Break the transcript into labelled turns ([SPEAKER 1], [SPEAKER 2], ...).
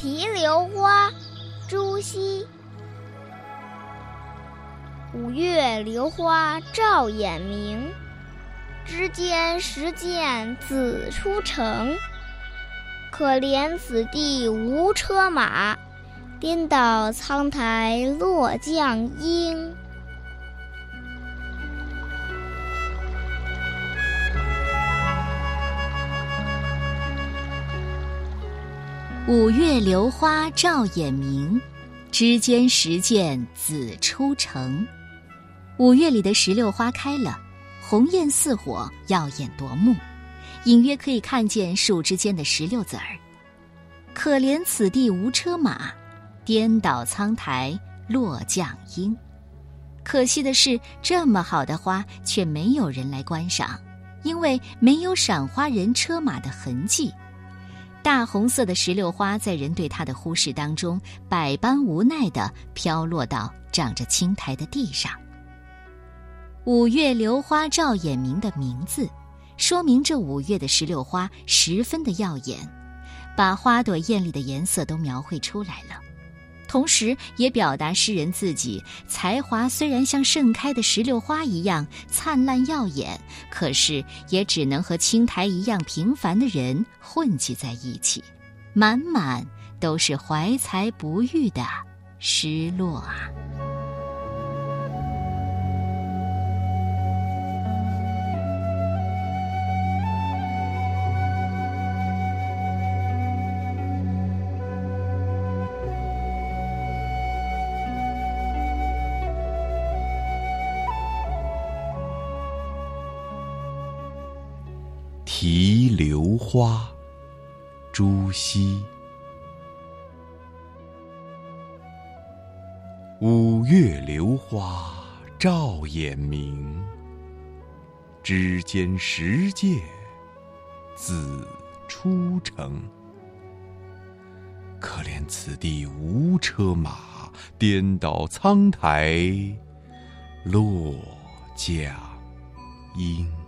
[SPEAKER 1] 题榴花，朱熹。五月榴花照眼明，枝间时见子出城。可怜此地无车马，颠倒苍苔落绛英。
[SPEAKER 2] 五月榴花照眼明，枝间时见子初成。五月里的石榴花开了，红艳似火，耀眼夺目，隐约可以看见树枝间的石榴籽儿。可怜此地无车马，颠倒苍苔落绛英。可惜的是，这么好的花却没有人来观赏，因为没有赏花人车马的痕迹。大红色的石榴花在人对它的忽视当中，百般无奈地飘落到长着青苔的地上。五月榴花照眼明的名字，说明这五月的石榴花十分的耀眼，把花朵艳丽的颜色都描绘出来了。同时，也表达诗人自己才华虽然像盛开的石榴花一样灿烂耀眼，可是也只能和青苔一样平凡的人混迹在一起，满满都是怀才不遇的失落啊。
[SPEAKER 3] 题榴花，朱熹。五月榴花照眼明，枝间时见子出城。可怜此地无车马，颠倒苍苔落将鹰。